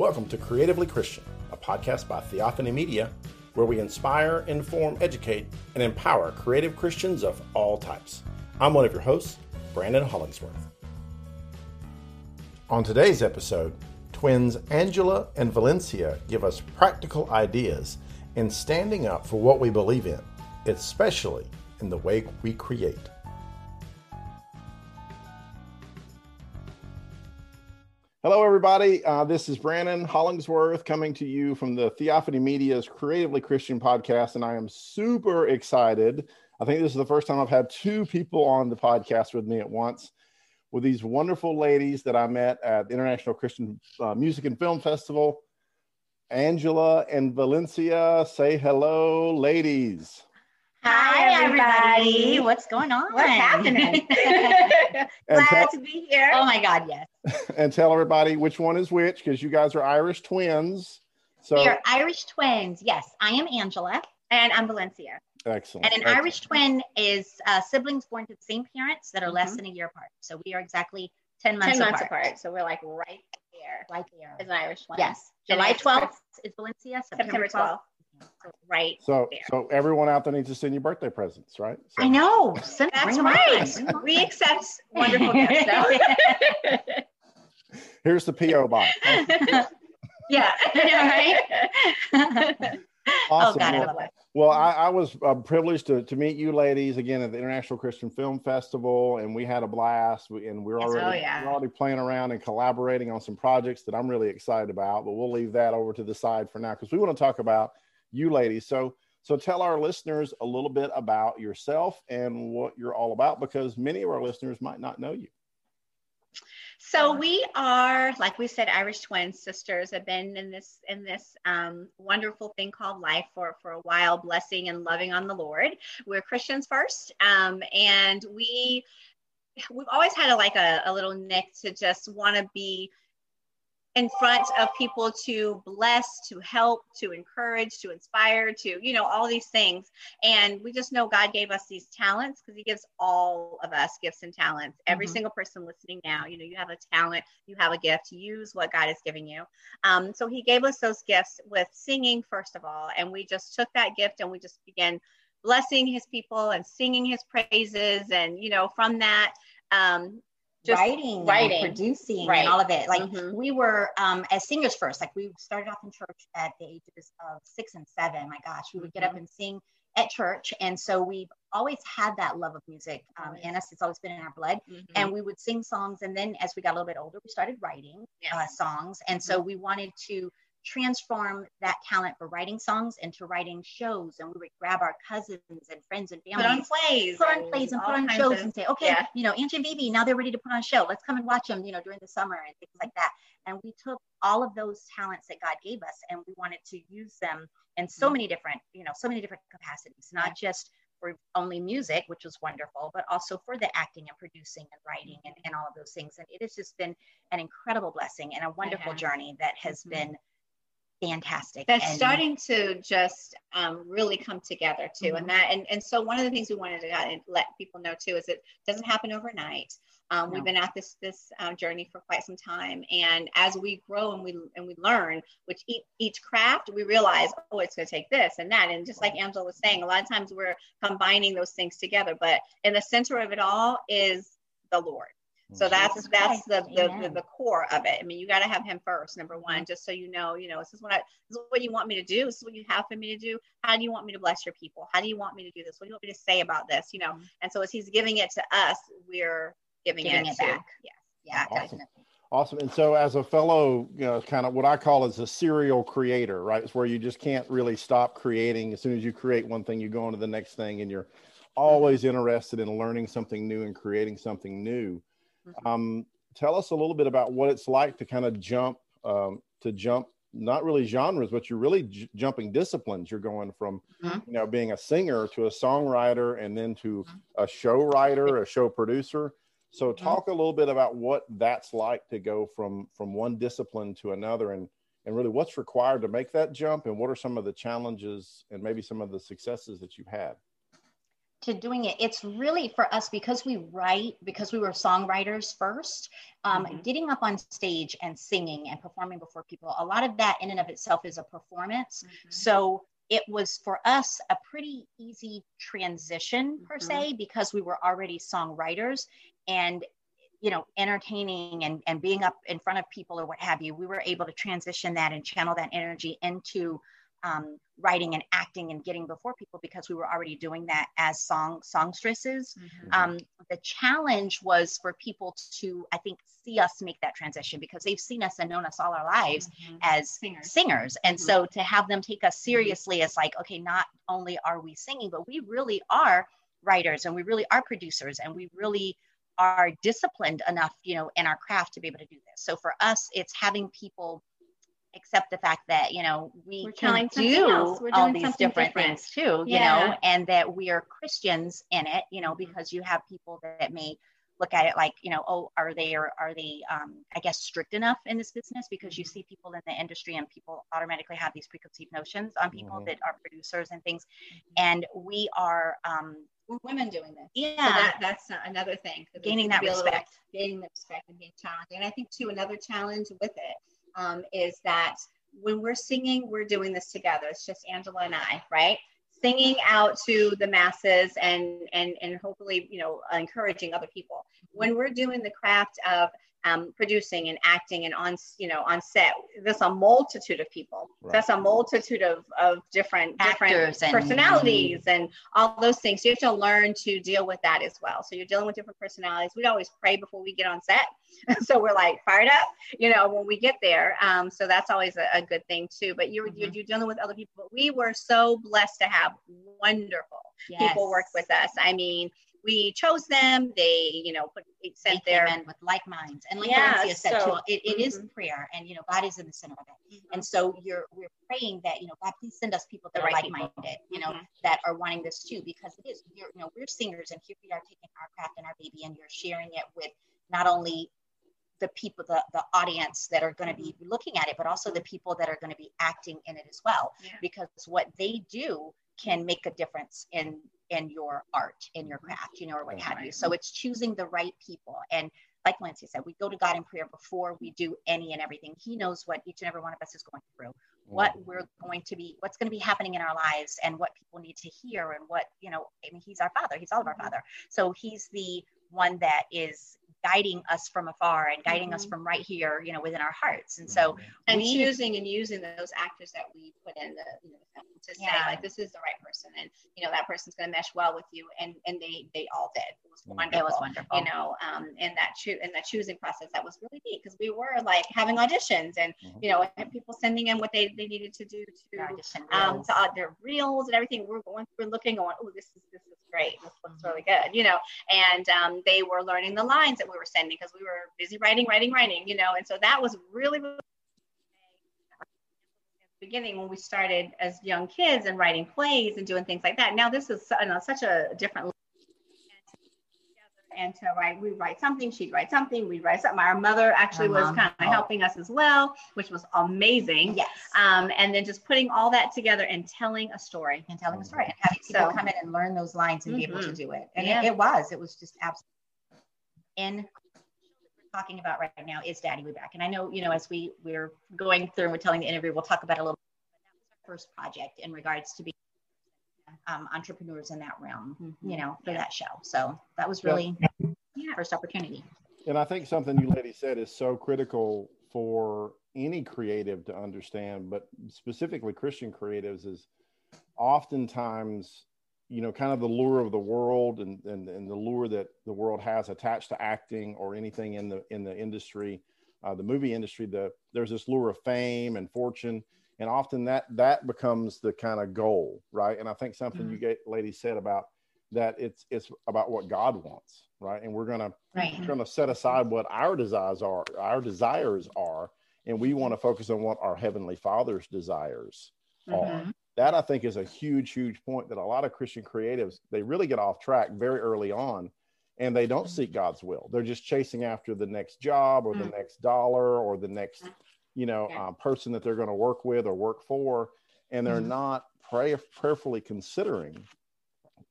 Welcome to Creatively Christian, a podcast by Theophany Media, where we inspire, inform, educate, and empower creative Christians of all types. I'm one of your hosts, Brandon Hollingsworth. On today's episode, twins Angela and Valencia give us practical ideas in standing up for what we believe in, especially in the way we create. Hello, everybody. Uh, this is Brandon Hollingsworth coming to you from the Theophany Media's Creatively Christian podcast, and I am super excited. I think this is the first time I've had two people on the podcast with me at once, with these wonderful ladies that I met at the International Christian uh, Music and Film Festival. Angela and Valencia, say hello, ladies. Hi, everybody. What's going on? What's happening? Glad tell, to be here. Oh my God, yes. And tell everybody which one is which because you guys are Irish twins. So we are Irish twins. Yes, I am Angela. And I'm Valencia. Excellent. And an Excellent. Irish twin is uh, siblings born to the same parents that are less mm-hmm. than a year apart. So we are exactly 10 months 10 apart. months apart. So we're like right there. Right there. Is an Irish twin. Yes. July 12th is Valencia. September 12th. So right. So, there. so everyone out there needs to send you birthday presents, right? So. I know. Send, That's right. We accept wonderful gifts. Now. Here's the PO box. yeah. right. Awesome. Oh God, well, love it. well, I, I was uh, privileged to, to meet you ladies again at the International Christian Film Festival, and we had a blast. We, and we're Yes, already oh, yeah. we're already playing around and collaborating on some projects that I'm really excited about. But we'll leave that over to the side for now because we want to talk about you ladies. So, so tell our listeners a little bit about yourself and what you're all about, because many of our listeners might not know you. So we are, like we said, Irish twin sisters. Have been in this in this um, wonderful thing called life for for a while, blessing and loving on the Lord. We're Christians first, um, and we we've always had a, like a, a little nick to just want to be in front of people to bless, to help, to encourage, to inspire, to, you know, all these things. And we just know God gave us these talents because He gives all of us gifts and talents. Every Mhm. single person listening now, you know, you have a talent, you have a gift, use what God is giving you. Um, so He gave us those gifts with singing, first of all. And we just took that gift and we just began blessing His people and singing His praises. And, you know, from that, um, just writing, writing. and producing, Right. and all of it. Like Mhm. we were um, as singers first. Like we started off in church at the ages of six and seven. My gosh, we would get Mm-hmm. up and sing at church, and so we've always had that love of music um, in us. It's always been in our blood, Mhm. and we would sing songs. And then as we got a little bit older, we started writing Yes. uh, songs, and so we wanted to transform that talent for writing songs into writing shows and we would grab our cousins and friends and family. put on plays, put on plays and put on shows of- and say, okay, yeah. you know, Angie and Vivi, now they're ready to put on a show. Let's come and watch them, you know, during the summer and things like that. And we took all of those talents that God gave us and we wanted to use them in so Mhm. many different, you know, so many different capacities, not just for only music, which was wonderful, but also for the acting and producing and writing and, and all of those things. And it has just been an incredible blessing and a wonderful has. journey that has Mhm. been fantastic. that's And- starting to just um, really come together too Mhm. and that and, and so one of the things we wanted to let people know too is it doesn't happen overnight um, No. we've been at this this um, journey for quite some time and as we grow and we and we learn which each, each craft we realize oh it's going to take this and that and just like angela was saying a lot of times we're combining those things together but in the center of it all is the lord so that's that's the, the, the the core of it. I mean, you got to have him first, number one, just so you know, you know, this is what I, this is what you want me to do. This is what you have for me to do. How do you want me to bless your people? How do you want me to do this? What do you want me to say about this? You know, Mhm. and so as he's giving it to us, we're giving, Giving it, it to, back. yeah, yeah, Awesome. definitely. Awesome. And so, as a fellow, you know, kind of what I call as a serial creator, right? It's where you just can't really stop creating. As soon as you create one thing, you go on to the next thing, and you're always interested in learning something new and creating something new. Mhm. Um, tell us a little bit about what it's like to kind of jump, um, to jump, not really genres, but you're really j- jumping disciplines. You're going from, Mhm. you know, being a singer to a songwriter, and then to Mhm. a show writer, a show producer. So Mhm. talk a little bit about what that's like to go from from one discipline to another and and really what's required to make that jump and what are some of the challenges and maybe some of the successes that you've had. To doing it it's really for us because we write because we were songwriters first um, mm-hmm. getting up on stage and singing and performing before people a lot of that in and of itself is a performance mm-hmm. so it was for us a pretty easy transition per mm-hmm. se because we were already songwriters and you know entertaining and, and being up in front of people or what have you we were able to transition that and channel that energy into um, writing and acting and getting before people because we were already doing that as song songstresses. Mm-hmm. Um, the challenge was for people to, I think, see us make that transition because they've seen us and known us all our lives mm-hmm. as singers. singers. And mm-hmm. so to have them take us mm-hmm. seriously as like, okay, not only are we singing, but we really are writers and we really are producers and we really are disciplined enough, you know, in our craft to be able to do this. So for us, it's having people accept the fact that you know we We're can do all these different, different, things too yeah. you know and that we are christians in it you know because you have people that may look at it like you know oh are they or are they um, i guess strict enough in this business? Because you see people in the industry and people automatically have these preconceived notions on people mm-hmm. that are producers and things. Mm-hmm. and we are um, we're women doing this. Yeah. so that, that's another thing. Gaining that respect. gaining the respect and being challenging and i think too another challenge with it um, is that when we're singing, we're doing this together. It's just Angela and I, right? Singing out to the masses and and and hopefully, you know, encouraging other people. When we're doing the craft of um, producing and acting and on you know on set. There's a multitude of people. Right. that's a multitude of, of different Actors different and, personalities mm-hmm. and all those things. So you have to learn to deal with that as well. So you're dealing with different personalities. We always pray before we get on set. So we're like fired up you know when we get there. Um, so that's always a, a, good thing too. But you're, mm-hmm. you're, you're dealing with other people. But we were so blessed to have wonderful yes. people work with us. I mean we chose them. They, you know, put sent they their in with like minds. And like yeah, Valencia said so, too, it, it mm-hmm. is prayer and you know, God is in the center of it. Mm-hmm. And so you're we're praying that, you know, God please send us people that the are right like-minded, you know, mm-hmm. that are wanting this too, because it is you're you know, we're singers and here we are taking our craft and our baby and you're sharing it with not only the people, the, the audience that are going to be looking at it, but also the people that are going to be acting in it as well. Yeah. Because what they do can make a difference in in your art, in your craft, you know, or what have you. So it's choosing the right people. And like Lancia said, we go to God in prayer before we do any and everything. He knows what each and every one of us is going through, what mm-hmm. we're going to be, what's going to be happening in our lives, and what people need to hear, and what, you know, I mean, He's our Father, He's all of our mm-hmm. Father. So He's the one that is guiding us from afar and guiding mm-hmm. us from right here, you know, within our hearts. And so, mm-hmm. and we, choosing and using those actors that we put in the, you know, to say yeah. like this is the right person, and you know that person's going to mesh well with you, and and they they all did. It was wonderful. Mm-hmm. It was wonderful. You know, um, in that cho- in that choosing process, that was really neat because we were like having auditions, and mm-hmm. you know, and people sending in what they, they needed to do to audition um to uh, their reels and everything. We we're going through looking, going, oh, this is this is great. This looks really good, you know. And um, they were learning the lines that we were sending because we were busy writing, writing, writing, you know. And so that was really, really beginning when we started as young kids and writing plays and doing things like that. Now this is you know, such a different and to write, we write something, she'd write something, we'd write something. Our mother actually was kind of oh. helping us as well, which was amazing. Yes. Um, and then just putting all that together and telling a story. And telling a story and having people so, come in and learn those lines and mm-hmm. be able to mm-hmm. do it. And yeah. it, it, was, it was just absolutely in talking about right now is Daddy We're Back. And I know, you know, as we we're going through and we're telling the interview, we'll talk about a little bit, that was our first project in regards to being um, entrepreneurs in that realm, mm-hmm. you know, for that show. So that was really yeah. first opportunity. And I think something you ladies said is so critical for any creative to understand, but specifically Christian creatives is oftentimes, you know, kind of the lure of the world and, and, and the lure that the world has attached to acting or anything in the in the industry, uh, the movie industry. The there's this lure of fame and fortune, and often that that becomes the kind of goal right and i think something mm-hmm. you get ladies said about that it's it's about what god wants right and we're gonna right. we're gonna set aside what our desires are our desires are and we want to focus on what our heavenly father's desires mm-hmm. are that i think is a huge huge point that a lot of christian creatives they really get off track very early on and they don't seek god's will they're just chasing after the next job or the mm. next dollar or the next mm you know, yeah. um, person that they're going to work with or work for, and they're mm-hmm. not pray, prayerfully considering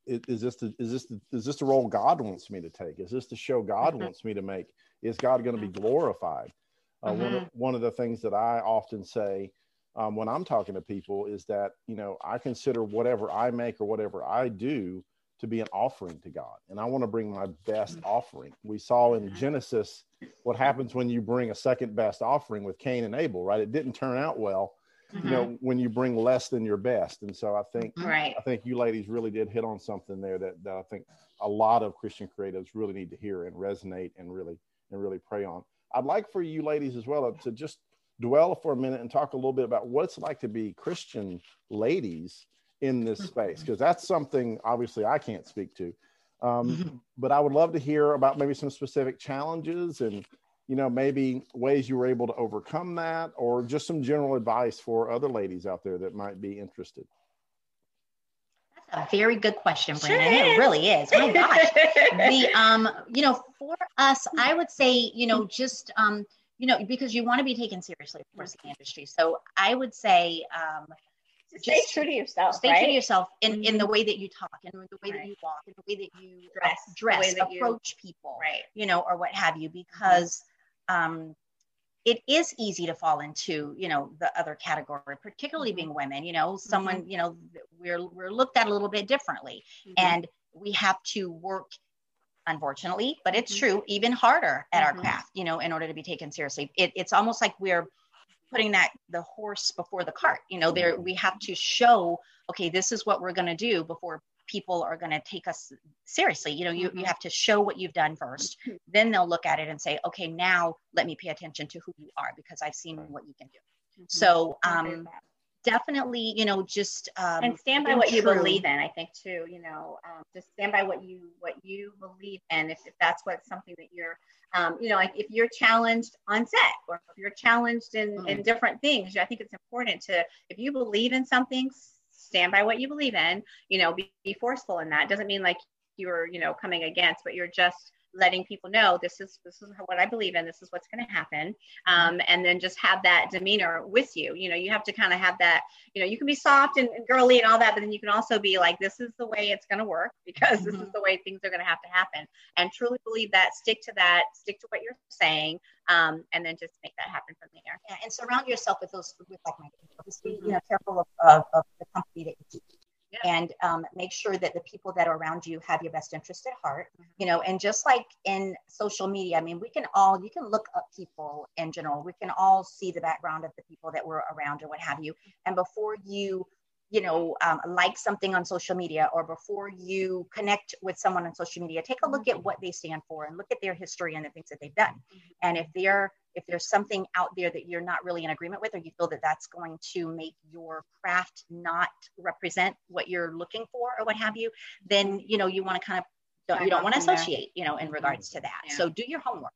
is this the, is this the, is this the role God wants me to take? Is this the show God mm-hmm. wants me to make? Is God going to be mm-hmm. glorified? Uh, mm-hmm. one, of, one of the things that I often say um, when I'm talking to people is that you know I consider whatever I make or whatever I do to be an offering to God, and I want to bring my best mm-hmm. offering. We saw in Genesis what happens when you bring a second best offering with Cain and Abel, right? It didn't turn out well mm-hmm. you know mm-hmm. when you bring less than your best and so i think right i think you ladies really did hit on something there that, that i think a lot of christian creatives really need to hear and resonate and really and really pray on i'd like for you ladies as well to just dwell for a minute and talk a little bit about what it's like to be christian ladies in this space because that's something obviously i can't speak to um, but i would love to hear about maybe some specific challenges and you know, maybe ways you were able to overcome that, or just some general advice for other ladies out there that might be interested? That's a very good question, Brandon. Sure it really is. My gosh. the um, you know, for us, I would say, you know, just um, you know, because you want to be taken seriously, of course, in the industry. So I would say um stay true to yourself. Stay right? true to yourself in, mm-hmm. in the way that you talk, in the way right. that you walk, in the way that you dress, dress, approach you, people, right? You know, or what have you, because um, it is easy to fall into you know the other category particularly mm-hmm. being women you know someone mm-hmm. you know we're we're looked at a little bit differently mm-hmm. and we have to work unfortunately but it's mm-hmm. true even harder at our mm-hmm. craft you know in order to be taken seriously it, it's almost like we're putting that the horse before the cart you know there we have to show okay this is what we're going to do before people are going to take us seriously you know you, you mm-hmm. have to show what you've done first mm-hmm. then they'll look at it and say okay now let me pay attention to who you are because i've seen what you can do mm-hmm. so um definitely you know just um, and stand by what true. you believe in i think too you know um, just stand by what you what you believe in if, if that's what something that you're um, you know like if you're challenged on set or if you're challenged in mm. in different things i think it's important to if you believe in something stand by what you believe in you know be, be forceful in that doesn't mean like you're you know coming against but you're just letting people know this is this is what I believe in. This is what's going to happen, um, and then just have that demeanor with you. You know, you have to kind of have that. You know, you can be soft and, and, girly and all that, but then you can also be like, this is the way it's going to work because mm-hmm. this is mm-hmm. the way things are going to have to happen. And truly believe that. Stick to that. Stick to what you're saying, um, and then just make that happen from there. Yeah, and surround yourself with those with like-minded people. Just be mm-hmm. you know careful of, of, of the company that you keep yeah. and um, make sure that the people that are around you have your best interest at heart mm-hmm. you know and just like in social media i mean we can all you can look up people in general we can all see the background of the people that were around or what have you and before you you know um, like something on social media or before you connect with someone on social media take a look at what they stand for and look at their history and the things that they've done mm-hmm. and if they're if there's something out there that you're not really in agreement with or you feel that that's going to make your craft not represent what you're looking for or what have you then you know you want to kind of don't, you don't want to associate you know in mm-hmm. regards to that. Yeah. so do your homework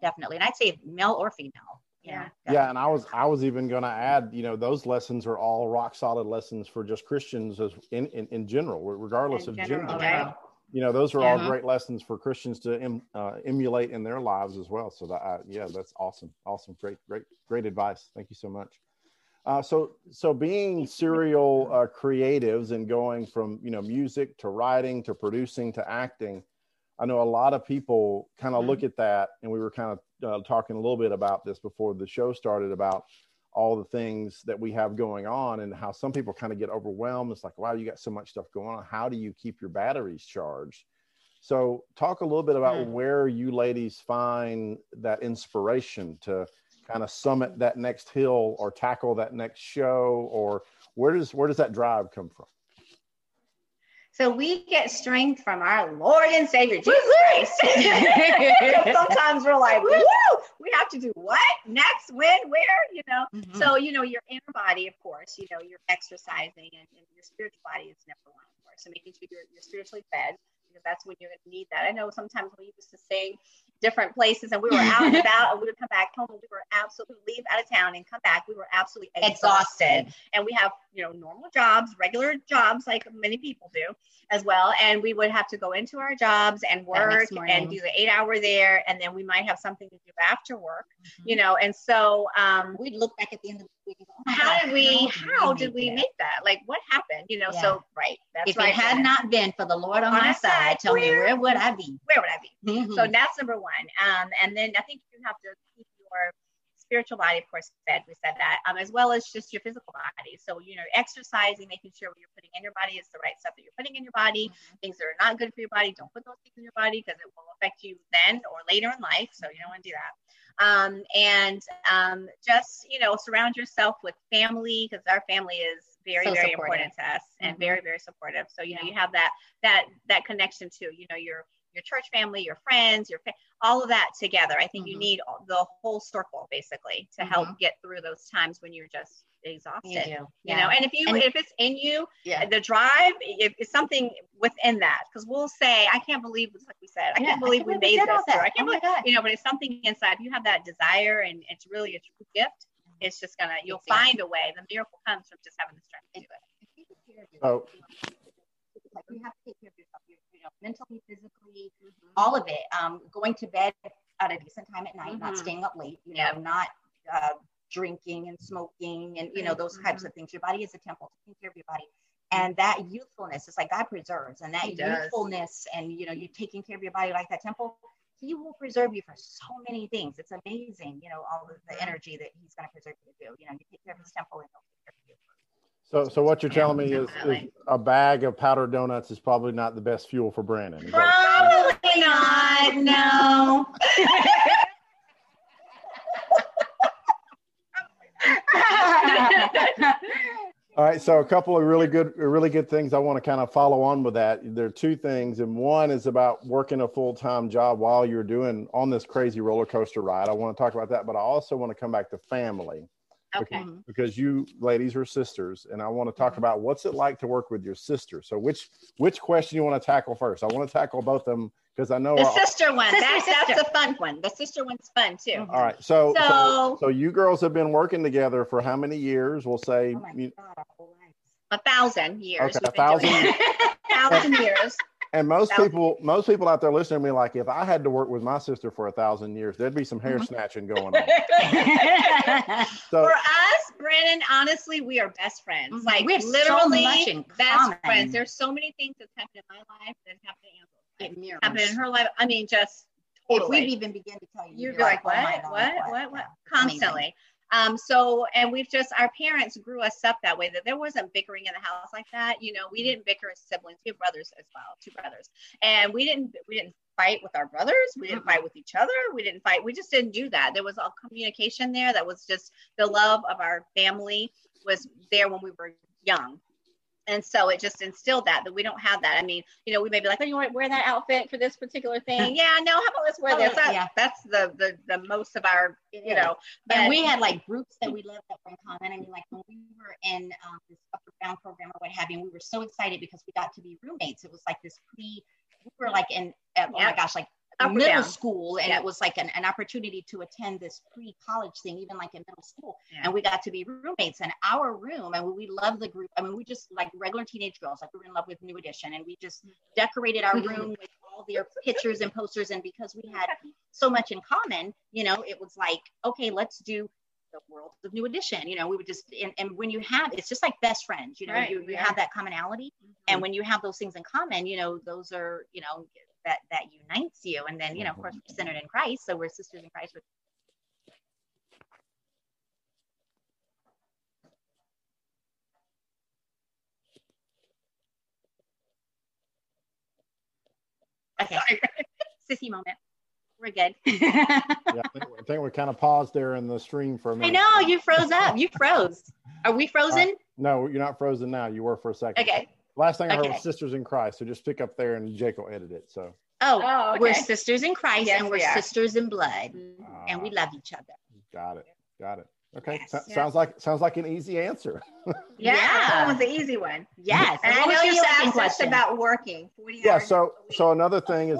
definitely. And i'd say male or female yeah. yeah and i was i was even going to add you know those lessons are all rock solid lessons for just christians as in in, in general regardless in of general, gender. right? You know those are all great lessons for christians to em, uh, emulate in their lives as well. So that uh, yeah that's awesome awesome great great great advice. Thank you so much. Uh, so so being serial uh, creatives and going from you know music to writing to producing to acting I know a lot of people kind of mm-hmm. look at that, and we were kind of uh, talking a little bit about this before the show started about all the things that we have going on and how some people kind of get overwhelmed. It's like, wow, you got so much stuff going on. How do you keep your batteries charged? So, talk a little bit about mm-hmm. where you ladies find that inspiration to kind of summit that next hill or tackle that next show, or where does where does that drive come from? So we get strength from our Lord and Savior Jesus Christ. Sometimes we're like, woo, we have to do what next, when, where, you know. Mm-hmm. So you know, your inner body, of course, you know, you're exercising, and, and your spiritual body is number one, of course. So making sure you're, you're spiritually fed, because that's when you're going to need that. I know sometimes we used to sing different places and we were out and about and we would come back home and we were absolutely leave out of town and come back. We were absolutely exhausted. exhausted. And we have, you know, normal jobs, regular jobs like many people do as well. And we would have to go into our jobs and work and do the eight hour there. And then we might have something to do after work, mm-hmm. you know. And so um, we'd look back at the end of the week and go, oh how God, did we, how did we make that? Like what happened? You know, yeah. so right. That's if right. it had not been for the Lord on, on my side, side, tell where, me where would I be? Where would I be? Mm-hmm. So that's number one. Um, and then I think you have to keep your spiritual body, of course, fed. We said that, um, as well as just your physical body. So, you know, exercising, making sure what you're putting in your body is the right stuff that you're putting in your body. Mm-hmm. Things that are not good for your body, don't put those things in your body because it will affect you then or later in life. So, you don't want to do that. Um, and um, just, you know, surround yourself with family because our family is very so very supportive. important to us and mm-hmm. very very supportive so you know you have that that that connection too you know your your church family, your friends, your fa- all of that together. I think mm-hmm. you need the whole circle basically to mm-hmm. help get through those times when you're just exhausted. You, yeah. you know, and if you and, if it's in you, yeah. the drive, if it's something within that, because we'll say, I can't believe, like we said, I yeah, can't believe I can't we made this. Or I can't oh believe, you know, but it's something inside. If you have that desire and it's really a true gift, mm-hmm. it's just gonna you'll it's find a way. The miracle comes from just having the strength to do it. Oh. Like you have to take care of yourself know, mentally, physically, mm-hmm. all of it. Um, going to bed at a decent time at night, mm-hmm. not staying up late, you know, not uh, drinking and smoking and, you know, those types mm-hmm. of things. Your body is a temple, taking care of your body. And that youthfulness is like God preserves, and that youthfulness, and you know, you taking care of your body like that temple, he will preserve you for so many things. It's amazing, you know, all of the mm-hmm. energy that he's going to preserve you to do. You know, you take care of his temple and he'll take care of you. So, so what you're telling me is, is, a bag of powdered donuts is probably not the best fuel for Brandon. Probably not. No. All right, so a couple of really good, really good things I want to kind of follow on with that. There are two things, and one is about working a full time job while you're doing on this crazy roller coaster ride. I want to talk about that, but I also want to come back to family Okay. Because, because, you ladies are sisters, and I want to talk mm-hmm. about what's it like to work with your sister. So which which question you want to tackle first? I want to tackle both of them because I know the sister one. Sister, that's sister. that's a fun one. The sister one's fun too. Mm-hmm. All right. So, so so, so you girls have been working together for how many years? We'll say oh you, a thousand years. Okay, a thousand. thousand years. And most people, most people out there listening to me, like, if I had to work with my sister for a thousand years, there'd be some hair mm-hmm. snatching going on. so, for us, Brandon, honestly, we are best friends. Mm-hmm. Like, we literally so best common. friends. There's so many things that's happened in my life that happened in Angel's life. Happened in her life. I mean, just totally. If we've even begun to tell you, you're, you're like, like, what? Oh what? what? What? What? Constantly. Amazing. Um, so, and we've just, our parents grew us up that way that there wasn't bickering in the house like that. You know, we didn't bicker as siblings. We have brothers as well, two brothers. And we didn't, we didn't fight with our brothers. We didn't fight with each other. We didn't fight. We just didn't do that. There was all communication there. That was just the love of our family was there when we were young and so it just instilled that that we don't have that. I mean, you know, we may be like, oh, you want to wear that outfit for this particular thing? yeah, no, how about let's wear oh, this? That, yeah, that's the, the the most of our, you know. And we had like groups that we lived that were in common. I mean, like when we were in um, this Upward Bound program or what have you, we were so excited because we got to be roommates. It was like this pre. We were like in oh yeah. my gosh, like middle down. school and yeah. it was like an, an opportunity to attend this pre-college thing even like in middle school yeah. and we got to be roommates in our room and we loved the group i mean we just like regular teenage girls like we were in love with new edition and we just decorated our room with all their pictures and posters and because we had so much in common you know it was like okay let's do the world of new edition you know we would just and, and when you have it's just like best friends you know right. you, you yeah. have that commonality mm-hmm. and when you have those things in common you know those are you know that that unites you. And then you know of course we're centered in christ so we're sisters in christ okay. Sissy moment. We're good. Yeah, I think, I think, we kind of paused there in the stream for a minute. i know you froze up. You froze. Are we frozen? Uh, no you're not frozen now. You were for a second. Okay Last thing I okay. heard was sisters in Christ. So just pick up there and Jake will edit it. So. Oh, oh okay. we're sisters in Christ yes, and we're we sisters in blood, mm-hmm. and we love each other. Got it. Got it. Okay, yes, so, yeah. sounds like sounds like an easy answer. yeah, yeah. that was the easy one. Yes, and, and I know you asked us about working. yeah, so so another thing is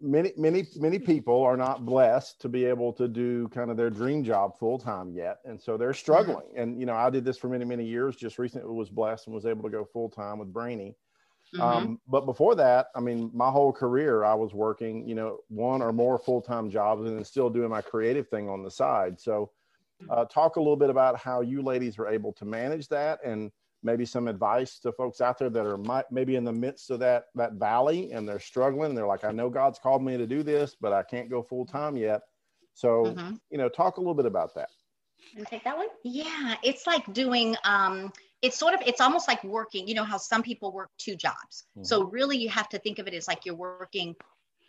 many many many people are not blessed to be able to do kind of their dream job full time yet, and so they're struggling. And you know, I did this for many many years. Just recently was blessed and was able to go full time with Brainy. Mm-hmm. Um, but before that, I mean, my whole career, I was working, you know, one or more full time jobs and then still doing my creative thing on the side. So, uh, talk a little bit about how you ladies were able to manage that and maybe some advice to folks out there that are might, maybe in the midst of that that valley and they're struggling. They're like i know god's called me to do this but i can't go full time yet. So mm-hmm. you know talk a little bit about that. And take that one? Yeah it's like doing um it's sort of it's almost like working you know how some people work two jobs. Mm-hmm. so really you have to think of it as like you're working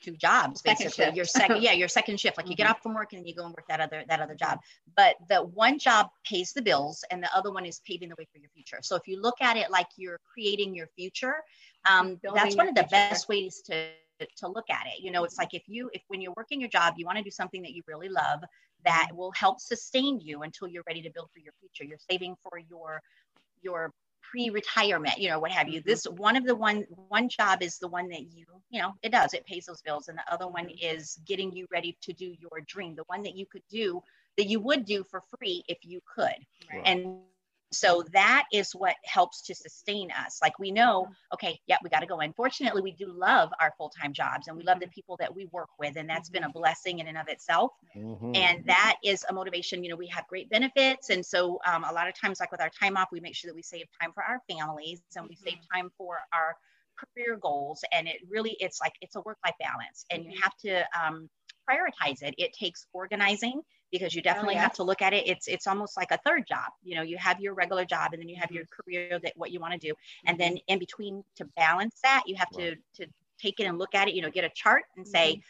two jobs basically. Your second yeah your second shift. Like you get mm-hmm. off from work and you go and work that other that other job. But the one job pays the bills and the other one is paving the way for your future. So if you look at it like you're creating your future um, that's one of the future. best ways to to look at it. You know it's like if you if when you're working your job you want to do something that you really love that mm-hmm. will help sustain you until you're ready to build for your future. You're saving for your your pre-retirement you know what have you mm-hmm. this one of the one one job is the one that you you know it does it pays those bills and the other one mm-hmm. is getting you ready to do your dream the one that you could do that you would do for free if you could right. and so that is what helps to sustain us. Like we know okay yeah we got to go in. Fortunately we do love our full-time jobs and we love the people that we work with and that's been a blessing in and of itself. Mm-hmm. and that is a motivation you know we have great benefits. And so um, a lot of times like with our time off we make sure that we save time for our families and we save mm-hmm. time for our career goals. And it really it's like it's a work-life balance and you mm-hmm. have to um, prioritize it. It takes organizing because you definitely oh, yeah. have to look at it it's it's almost like a third job you know you have your regular job and then you have your mm-hmm. career that what you want to do and then mm-hmm. in between to balance that you have to to take it and look at it you know get a chart and say mm-hmm.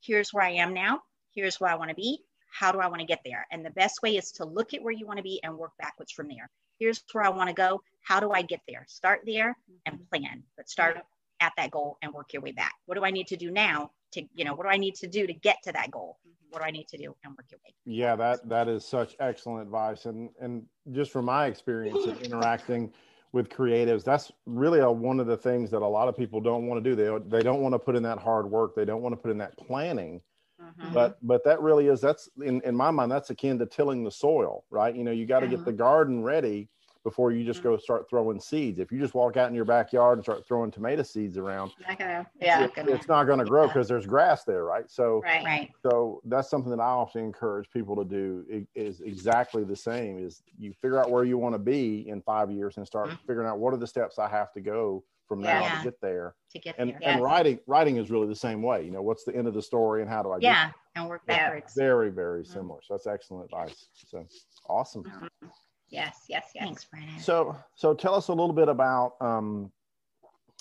here's where i am now here's where i want to be how do i want to get there and the best way is to look at where you want to be and work backwards from there here's where i want to go how do i get there start there and mm-hmm. plan but start at that goal and work your way back. What do i need to do now to you know what do i need to do to get to that goal? What do i need to do and work your way yeah that that is such excellent advice. And and just from my experience in interacting with creatives that's really a, one of the things that a lot of people don't want to do. They, they don't want to put in that hard work. They don't want to put in that planning. Mm-hmm. but but that really is that's in, in my mind that's akin to tilling the soil right? You know you got to mm-hmm. get the garden ready before you just mm-hmm. go start throwing seeds. If you just walk out in your backyard and start throwing tomato seeds around, not gonna, yeah, it, it's not going to grow because there's grass there, right? So, right, right. So that's something that I often encourage people to do. Is exactly the same. Is you figure out where you want to be in five years and start mm-hmm. figuring out what are the steps I have to go from now yeah. to get there. To get and, there. And yes. writing writing is really the same way. You know, what's the end of the story and how do I yeah, and work backwards. Very, very mm-hmm. similar. So that's excellent advice. So awesome. Mm-hmm. Yes, yes, yes. Thanks, Brandon. So, so tell us a little bit about, um,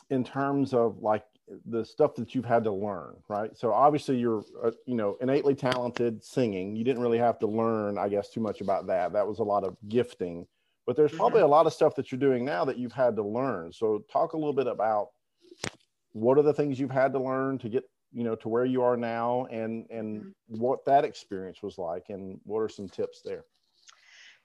in terms of like the stuff that you've had to learn, right? So obviously you're, uh, you know, innately talented singing. You didn't really have to learn, I guess, too much about that. That was a lot of gifting, but there's probably mm-hmm. a lot of stuff that you're doing now that you've had to learn. So talk a little bit about what are the things you've had to learn to get, you know, to where you are now, and and mm-hmm. what that experience was like, and what are some tips there?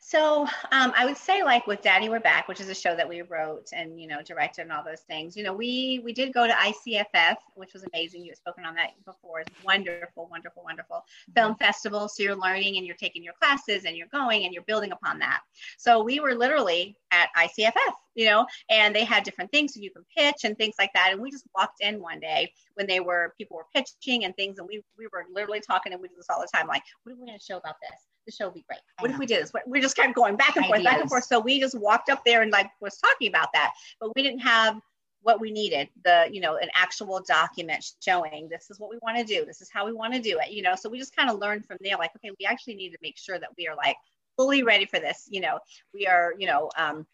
So um, I would say, like with Daddy We're Back, which is a show that we wrote and you know directed and all those things. You know, we we did go to ICFF, which was amazing. You have spoken on that before. It's wonderful, wonderful, wonderful film festival. So you're learning and you're taking your classes and you're going and you're building upon that. So we were literally at ICFF, you know, and they had different things so you can pitch and things like that. And we just walked in one day when they were people were pitching and things, and we we were literally talking and we do this all the time, like, what are we going to show about this? the show will be great. What if we did this? We just kept going back and forth, back and forth. So we just walked up there and like was talking about that, but we didn't have what we needed the you know an actual document showing this is what we want to do this is how we want to do it you know so we just kind of learned from there like okay we actually need to make sure that we are like fully ready for this you know we are you know um,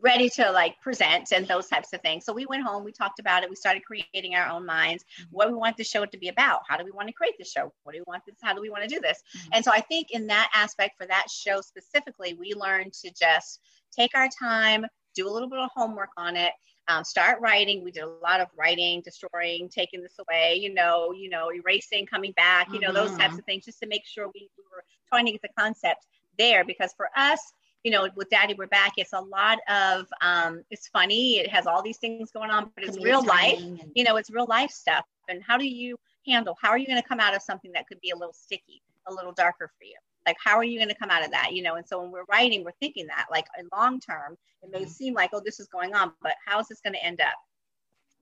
ready to like present and those types of things. So we went home, we talked about it, we started creating our own minds, mm-hmm. what we want the show to be about, how do we want to create the show, what do we want this, how do we want to do this? Mm-hmm. And so I think in that aspect for that show specifically, we learned to just take our time, do a little bit of homework on it. Um, start writing. We did a lot of writing, destroying, taking this away, you know, you know, erasing, coming back, you know, mm-hmm. those types mm-hmm. of things, just to make sure we, we were trying to get the concept there because for us you know, with Daddy We're Back, it's a lot of um, it's funny. It has all these things going on, but it's real life. And- you know, it's real life stuff. And how do you handle? How are you going to come out of something that could be a little sticky, a little darker for you? Like, how are you going to come out of that? You know, and so when we're writing, we're thinking that, like, in long term, it may mm-hmm. seem like, oh, this is going on, but how is this going to end up?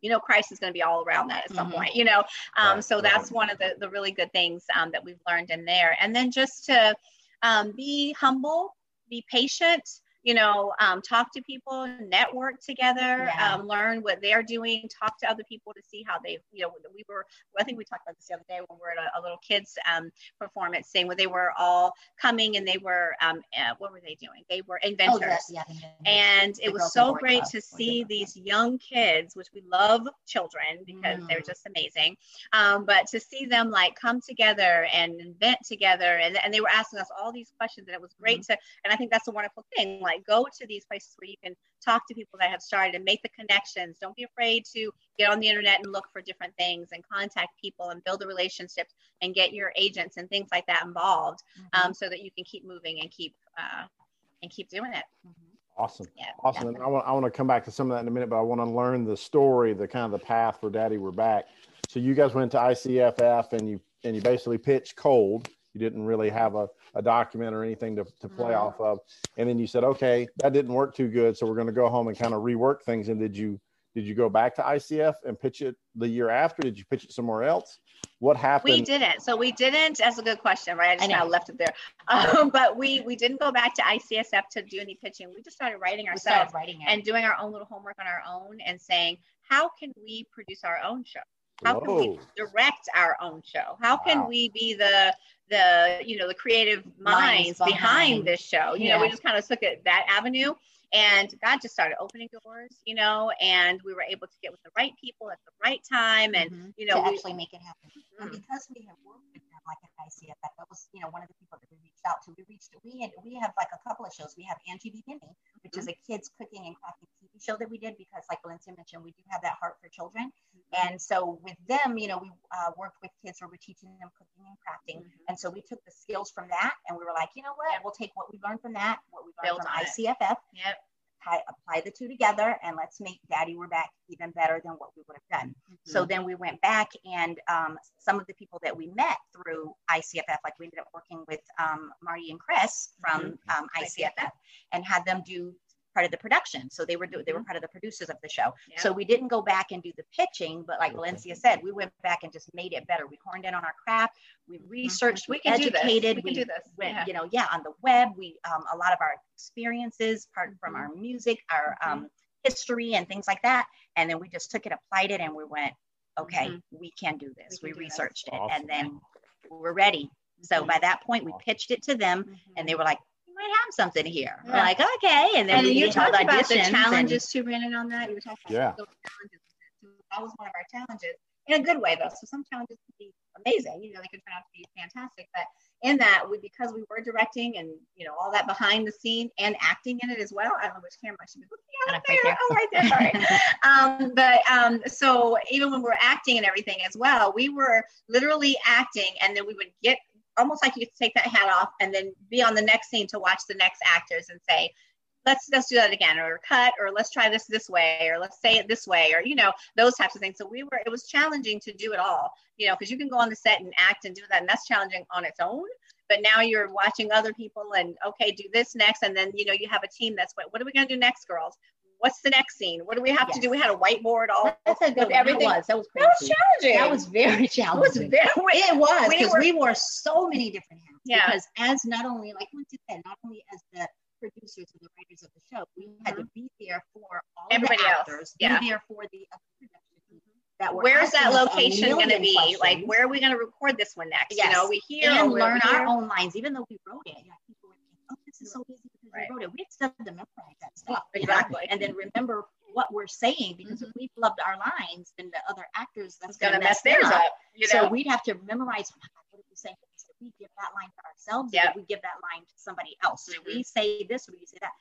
you know christ is going to be all around that at some mm-hmm. point you know um, right, so that's right. one of the, the really good things um, that we've learned in there and then just to um, be humble be patient you know, um, talk to people, network together, yeah. um, learn what they're doing, talk to other people to see how they, you know, we were, I think we talked about this the other day when we were at a, a little kids um, performance thing where they were all coming and they were, um, uh, what were they doing? They were inventors. Oh, yeah, yeah, and it was so great to see these young kids, which we love children because mm. they're just amazing. Um, but to see them like come together and invent together and, and they were asking us all these questions and it was great mm. to, and I think that's a wonderful thing. Like go to these places where you can talk to people that have started and make the connections. Don't be afraid to get on the internet and look for different things and contact people and build the relationships and get your agents and things like that involved mm-hmm. um, so that you can keep moving and keep uh, and keep doing it. Mm-hmm. Awesome. Yeah, awesome. And I want, I want to come back to some of that in a minute, but I want to learn the story, the kind of the path for Daddy We're Back. So you guys went to ICFF and you and you basically pitched cold. You didn't really have a a document or anything to, to play mm-hmm. off of. And then you said, okay, that didn't work too good. So we're going to go home and kind of rework things. And did you, did you go back to ICF and pitch it the year after? Did you pitch it somewhere else? What happened? We didn't. So we didn't. That's a good question, right? I just I kind of left it there. Um, but we we didn't go back to ICFF to do any pitching. We just started writing ourselves, started writing and doing our own little homework on our own, and saying, how can we produce our own show? How Whoa. can we direct our own show? How can we be the the you know the creative minds, minds behind. behind. this show? You yeah. know, we just kind of took it that avenue, and God just started opening doors, you know, and we were able to get with the right people at the right time, and mm-hmm. you know, to we, actually make it happen. Mm-hmm. And because we have worked with like an ICF, that was you know one of the people that we reached out to. We reached we had, we have like a couple of shows. We have Angie B. Penny, which mm-hmm. is a kids cooking and crafting TV show that we did because, like Valencia mentioned, we do have that heart for children. Mm-hmm. And so with them, you know, we uh, worked with kids where we're teaching them cooking and crafting. Mm-hmm. And so we took the skills from that and we were like, you know what? Yep. We'll take what we learned from that, what we learned Build from ICFF. Yep. Apply, apply the two together and let's make Daddy We're Back even better than what we would have done. Mm-hmm. So then we went back and um, some of the people that we met through ICFF, like we ended up working with um, Marty and Chris from mm-hmm. um, ICFF and had them do part of the production. So they were do, they were mm-hmm. part of the producers of the show. Yeah. So we didn't go back and do the pitching, but like Valencia said, we went back and just made it better. We horned in on our craft. We mm-hmm. researched. We can educated. We, we do this. Went, yeah. you know, yeah, on the web. We um, a lot of our experiences, part from mm-hmm. our music, our mm-hmm. um, history, and things like that. And then we just took it, applied it, and we went, okay, mm-hmm. we can do this. We, we researched this. it, awesome. and then we're ready. So by that point, we pitched it to them, and they were like, might have something here. Yeah. We're like, okay. And then and you talked about the challenges and, too, Brandon, on that. You were talking about yeah. challenges. That was one of our challenges in a good way, though. So some challenges can be amazing. You know, they could turn out to be fantastic. But in that, we because we were directing and you know all that behind the scene and acting in it as well. I don't know which camera I should be looking at. Right there. Oh, right there. Sorry. um, but um, so even when we're acting and everything as well, we were literally acting, and then we would get almost like you could take that hat off and then be on the next scene to watch the next actors and say, let's let's do that again or cut or let's try this this way or let's say it this way or you know those types of things. So we were it was challenging to do it all you know because you can go on the set and act and do that and that's challenging on its own. But now you're watching other people and okay do this next and then you know you have a team that's what what are we going to do next girls what's the next scene? What do we have yes. to do? We had a whiteboard all That's a good everything. That was. That was, crazy. that was challenging. That was very challenging. It was very it was because we, we, wore so many different hats. Yeah. Because as not only like you said, not only as the producers and the writers of the show, we mm-hmm. had to be there for all everybody the actors, else. Yeah. Be there for the production that where's that location going to be? Questions. Like, where are we going to record this one next? Yes. You know, we hear and learn our own lines, even though we wrote it. Yeah, people were thinking, oh, this is so easy right. we wrote it. We had to memorize that stuff. Exactly. And then remember what we're saying because mm-hmm. if we flubbed our lines, then the other actors that's going to mess theirs up. up you know? So we'd have to memorize. Oh God, what are we saying? Did we give that line to ourselves? Yeah. we give that line to somebody else? Mm-hmm. we say this? Or we say that?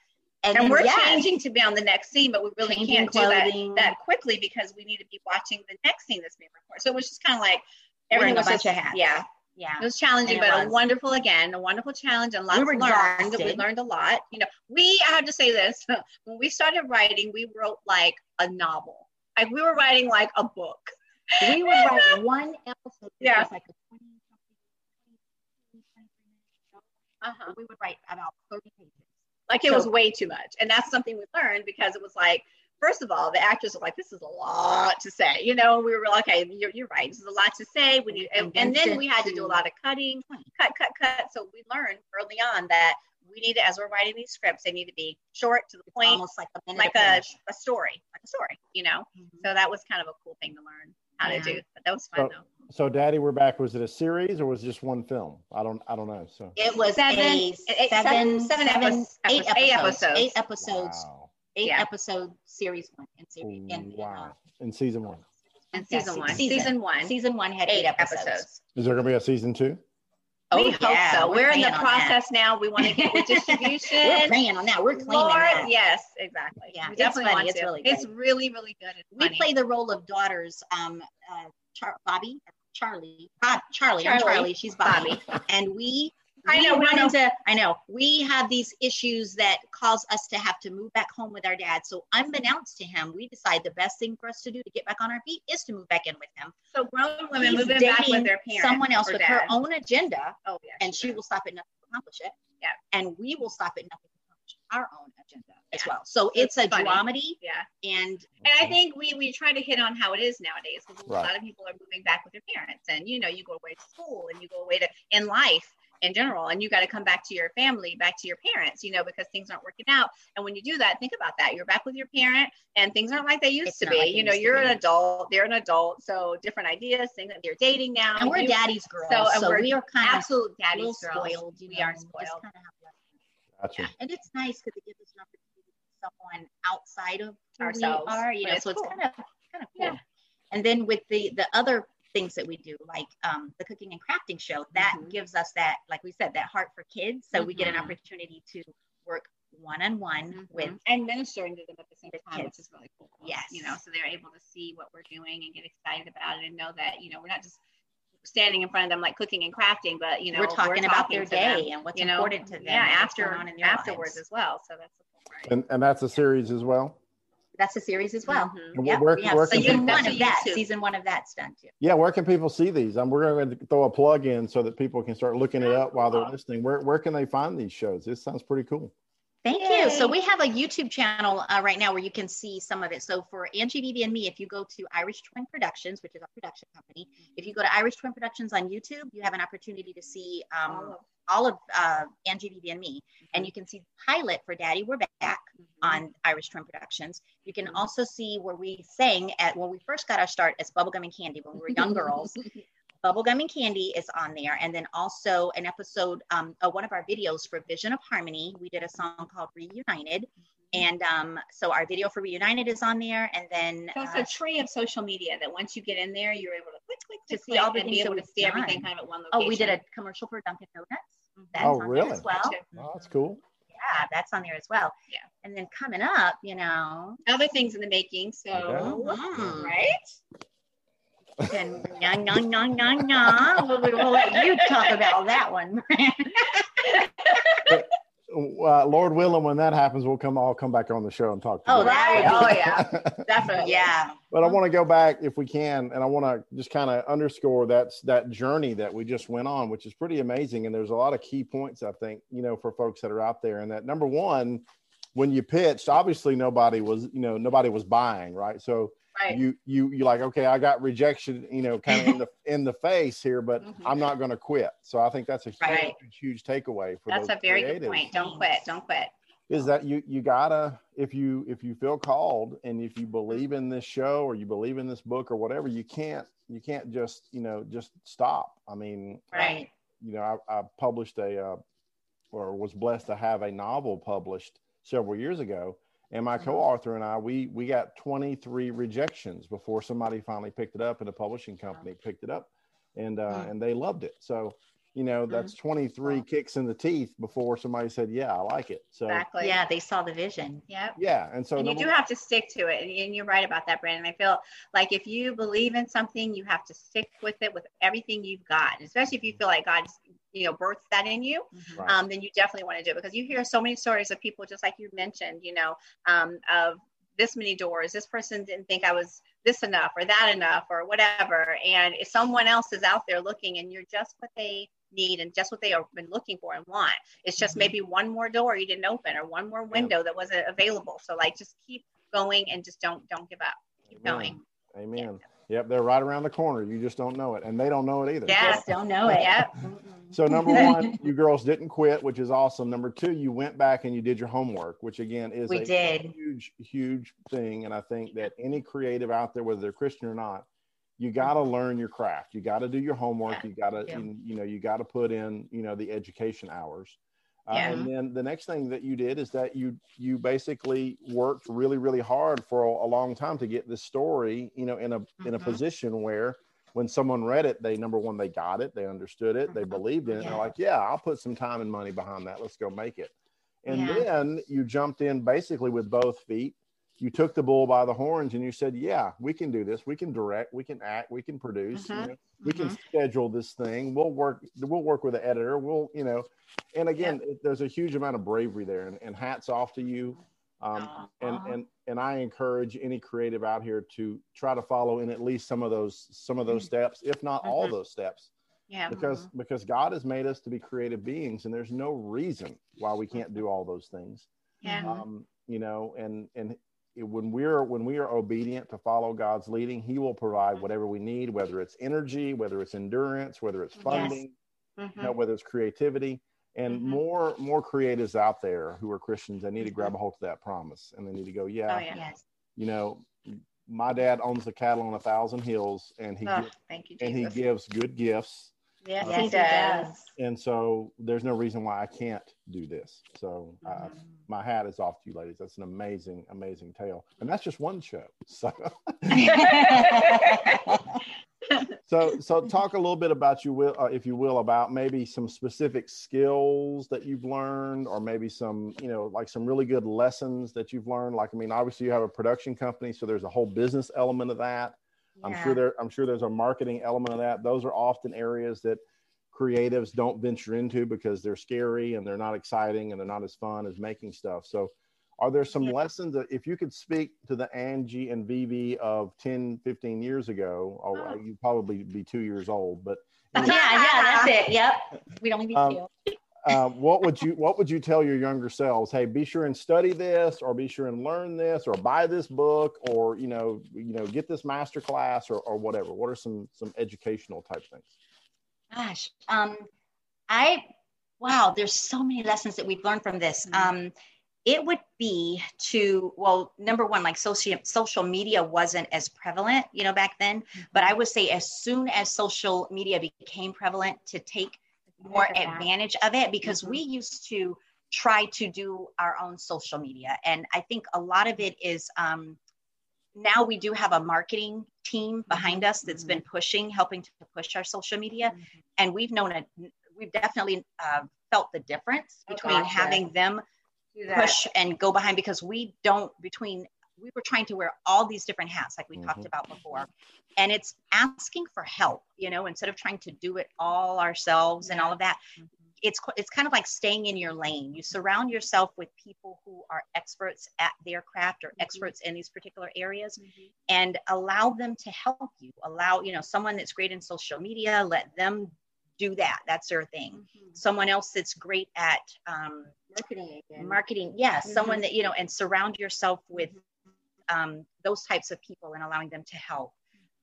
And, and we're yes, changing to be on the next scene, but we really can't clothing. do that that quickly because we need to be watching the next scene that's being recorded. So it was just kind of like everything was such a hat. Yeah, Yeah. It was challenging, it but a wonderful again, a wonderful challenge and lots were learned. We learned a lot. You know, we I have to say this. When we started writing, we wrote like a novel. Like we were writing like a book. We would write one episode. Yeah. was like a 20 something, 23 minute show. Uh-huh. We would write about 30 pages. Like it So- was way too much. And that's something we learned because it was like, first of all, the actors were like, this is a lot to say, you know, and we were like, okay, you're, you're right. This is a lot to say. We need, and, and then we had to do a lot of cutting, cut, cut, cut. So we learned early on that we need to, as we're writing these scripts, they need to be short to the It's point, almost like a like a, a story, like a story, you know? Mhm. So that was kind of a cool thing to learn how Yeah. to do. But that was fun So- though. So, Daddy, we're back. Was it a series or was it just one film? I don't. I don't know. So. It was Seven- a eight- seven- seven, seven seven, epi- eight episodes- eight episodes, episodes. eight episodes, Wow. Eight Yeah. episode series one and series and, and, uh, wow. In season one. And season se- one, season. season one, season one had eight eight episodes. episodes. Is there going to be a season two? Oh, we Oh, hope so. We're, in the praying that. process now. We want to get the We're distribution. on that. We're claiming Lord, that. yes, exactly. Yeah, we it's definitely funny. want It's to. really It's really, really good. and We funny. play the role of daughters. Um, uh, Char- Bobby, Charlie, Bob, Charlie, I'm Charlie. Charlie. She's Bobby, and we. I we know, we run into. I know we have these issues that cause us to have to move back home with our dad. So, unbeknownst to him, we decide the best thing for us to do to get back on our feet is to move back in with him. So grown women He's moving back with their parents. someone else or with her own agenda, Oh yeah. and she will stop at nothing to accomplish it. Yeah. And we will stop at nothing to accomplish our own agenda as well. So It's it's, a funny. dramedy, Yeah. and And I think we we try to hit on how it is nowadays because Right. a lot of people are moving back with their parents, and you know, you go away to school and you go away to in life in general, and you got to come back to your family, back to your parents, you know, because things aren't working out. And when you do that, think about that. You're back with your parent, and things aren't like they used It's to be. like you know, you're an be. adult, they're an adult, so different ideas, things that they're dating now. and we're you- daddy's girls, so, so, we're we are kind of absolute a little daddy's girls. spoiled. You we know, are and just spoiled. kinda have to- Gotcha. And it's nice because it gives us an opportunity to someone outside of who Ourselves, we are. You know, it's so it's kind of kind of cool. Yeah. And then with the the other things that we do, like um, the cooking and crafting show, that Mhm. gives us that, like we said, that heart for kids. So we get an Mhm. opportunity to work one on one with Mhm. and ministering to them at the same with time, kids. which is really cool. Yes. you know, so they're able to see what we're doing and get excited about it and know that you know we're not just standing in front of them like cooking and crafting, but you know we're talking about their to them, day and what's you know, important to them. Yeah, and after on in afterwards lives. as well. So that's the cool part. And and that's a series as well. That's a series as well. Mhm. And Yep, where, we have where season one of that. YouTube. Season one of that's done too. yeah, where can people see these? Um, we're going to throw a plug in so that people can start looking it up while they're listening. Where where can they find these shows? This sounds pretty cool. Thank you. So we have a YouTube channel uh, right now where you can see some of it. So for Angie, Vivi, and me, if you go to Irish Twin Productions, which is our production company, if you go to Irish Twin Productions on YouTube, you have an opportunity to see um, All of- uh, Angie, Vivi, and me, and you can see the pilot for Daddy. We're back on Irish Twin Productions. You can Mhm. also see where we sang at when we first got our start as Bubblegum and Candy when we were young girls. Bubblegum and Candy is on there. And then also an episode, um, uh, one of our videos for Vision of Harmony. We did a song called Reunited. And um, so our video for Reunited is on there. And then So it's uh, a tree of social media that once you get in there, you're able to click, click, To see all the and be things that able to we've see everything kind of at one location. oh, we did a commercial for Dunkin' Donuts. That's Oh, on there really? as well. Oh, that's cool. Yeah, that's on there as well. Yeah. And then coming up, you know, other things in the making. So Mhm. right. And no, no, no, no, no. We'll, we'll let you talk about that one. Uh, Lord willing, when that happens, we'll come all come back on the show and talk. Oh, that Right. Oh yeah. Definitely. yeah. But I want to go back if we can, and I want to just kind of underscore that's that journey that we just went on, which is pretty amazing. And there's a lot of key points I think you know for folks that are out there. And that number one, when you pitched, obviously nobody was you know nobody was buying, right? So Right. you you you like okay, I got rejection, you know, kind of in the in the face here, but Mhm. I'm not going to quit. So I think that's a huge, Right. huge takeaway for That's a very good point. Don't quit. Don't quit. is that you you gotta if you if you feel called and if you believe in this show or you believe in this book or whatever you can't you can't just you know just stop i mean Right. you know i, I published a uh, or was blessed to have a novel published several years ago and my Mhm. co-author and i we we got 23 rejections before somebody finally picked it up and a publishing company picked it up and uh Mm. and they loved it so you know Mm-hmm. that's 23 kicks in the teeth before somebody said yeah i like it so Exactly. Yeah, they saw the vision. Yep. yeah and so and you number- do have to stick to it. And, and you're right about that, Brandon. I feel like if you believe in something, you have to stick with it with everything you've got. Especially if you feel like God's, you know, births that in you, Right. um, then you definitely want to do it because you hear so many stories of people, just like you mentioned, you know, um, of this many doors. This person didn't think I was this enough or that enough or whatever. And if someone else is out there looking and you're just what they need and just what they have been looking for and want. It's just Mhm. maybe one more door you didn't open or one more window that wasn't available. So like just keep going and just don't don't give up. Keep Amen. going. amen yep they're right around the corner you just don't know it and they don't know it either Yeah. Just don't know it. Yep. So number one, you girls didn't quit, which is awesome. Number two, you went back and you did your homework, which again is We a did. huge, huge thing. And I think that any creative out there, whether they're Christian or not, you got to learn your craft. You got to do your homework. You got to, Yeah. you know, you got to put in, you know, the education hours. Uh, and then the next thing that you did is that you you basically worked really really hard for a, a long time to get this story you know in a in a Mhm. position where when someone read it they number one they got it they understood it they Mhm. believed in it Yeah. they're like yeah i'll put some time and money behind that let's go make it and Yeah. then you jumped in basically with both feet you took the bull by the horns and you said yeah we can do this. We can direct. We can act. We can produce you Mhm. know, we can Mhm. schedule this thing. We'll work we'll work with the editor. We'll you know. And again it, there's a huge amount of bravery there. And, and hats off to you. Um, and Aw. and and i encourage any creative out here to try to follow in at least some of those some of those steps if not all Mhm. those steps. Yeah. because because god has made us to be creative beings and there's no reason why we can't do all those things. Yeah. Um, you know and and when we're when we are obedient to follow god's leading he will provide whatever we need whether it's energy whether it's endurance whether it's Yes. funding Mhm. you know, whether it's creativity and Mhm. more more creatives out there who are christians they need to grab a hold of that promise and they need to go yeah, Oh, yeah. Yes. you know my dad owns the cattle on a thousand hills and he Oh, gi- thank you, and he gives good gifts yes, Uh, he he does. does. and so there's no reason why i can't do this so uh, Mhm. my hat is off to you ladies that's an amazing amazing tale and that's just one show so so so talk a little bit about you will uh, if you will about maybe some specific skills that you've learned or maybe some you know like some really good lessons that you've learned like i mean obviously you have a production company so there's a whole business element of that i'm sure there i'm sure there's a marketing element of that those are often areas that creatives don't venture into because they're scary and they're not exciting and they're not as fun as making stuff so are there some Yeah. lessons that if you could speak to the Angie and Vivi of 10, 15 years ago, Oh. you'd probably be two years old, but yeah, yeah, that's it. Yep. We'd only be Um, two. Uh, what would you what would you tell your younger selves? Hey, be sure and study this, or be sure and learn this, or buy this book, or you know, you know, get this master class, or, or whatever. What are some some educational type things? Gosh, um, I wow, there's so many lessons that we've learned from this. Mhm. Um, it would be to well, number one, like social social media wasn't as prevalent, you know, back then. But I would say as soon as social media became prevalent, to take more that. advantage of it because Mhm. we used to try to do our own social media, and I think a lot of it is. Um, now we do have a marketing team behind us that's been pushing, helping to push our social media Mhm. and we've known it we've definitely uh, felt the difference Oh, between gotcha. having them push and go behind because we don't between we were trying to wear all these different hats like we talked Mhm. about before and it's asking for help you know instead of trying to do it all ourselves and all of that Mhm. it's it's kind of like staying in your lane you surround yourself with people who are experts at their craft or Mhm. experts in these particular areas Mhm. and allow them to help you allow you know someone that's great in social media let them do that that's their thing Mhm. someone else that's great at um, Marketing again. marketing yes Mhm. someone that you know and surround yourself with um, those types of people and allowing them to help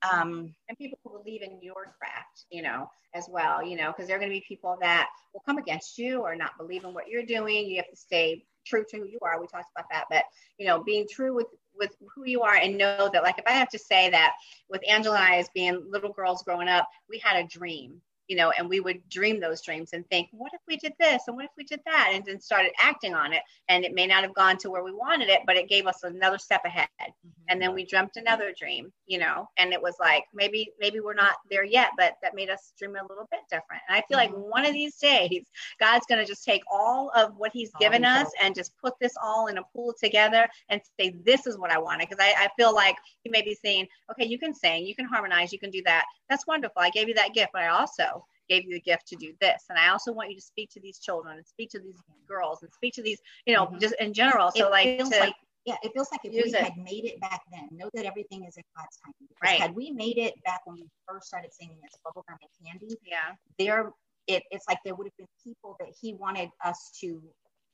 um, and people who believe in your craft, you know, as well, you know, because there are going to be people that will come against you or not believe in what you're doing. You have to stay true to who you are. We talked about that, but you know, being true with with who you are and know that, like, if I have to say that with Angela and I as being little girls growing up, we had a dream you know, and we would dream those dreams and think, what if we did this and what if we did that, and then started acting on it. And it may not have gone to where we wanted it, but it gave us another step ahead. Mm-hmm. And then we dreamt another dream, you know, and it was like maybe maybe we're not there yet, but that made us dream a little bit different. And I feel mm-hmm. like one of these days, God's going to just take all of what He's given us and just put this all in a pool together and say, this is what I wanted. Because I, I feel like He may be saying, okay, you can sing, you can harmonize, you can do that. That's wonderful. I gave you that gift, but I also gave you the gift to do this. And I also want you to speak to these children and speak to these girls and speak to these, you know, mm-hmm. just in general. So it like, to, like, yeah, it feels like if we it. had made it back then, know that everything is in God's time. Right. Had we made it back when we first started singing as bubblegum and candy, yeah, there it, it's like there would have been people that he wanted us to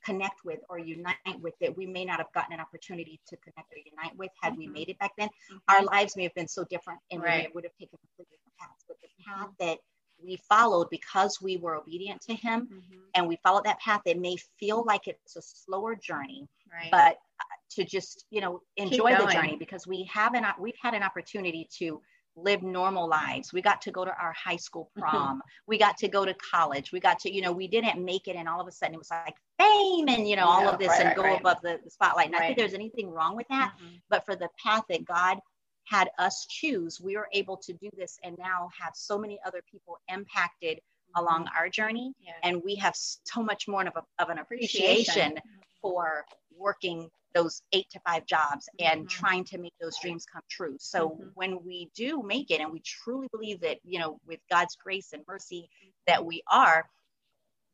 connect with or unite with that we may not have gotten an opportunity to connect or unite with had mm-hmm. we made it back then. Mm-hmm. Our lives may have been so different and right. it would have taken completely different paths. But the path that we followed because we were obedient to him mm-hmm. and we followed that path it may feel like it's a slower journey right. but uh, to just you know enjoy the journey because we have an we've had an opportunity to live normal lives we got to go to our high school prom mm-hmm. we got to go to college we got to you know we didn't make it and all of a sudden it was like fame and you know all of this right, and right, go above the, the spotlight I think there's anything wrong with that mm-hmm. but for the path that god had us choose, we were able to do this and now have so many other people impacted mm-hmm. along our journey. Yeah. And we have so much more of, a, of an appreciation, appreciation, for working those eight to five jobs and mm-hmm. trying to make those dreams come true. So mm-hmm. when we do make it, and we truly believe that, you know, with God's grace and mercy that we are,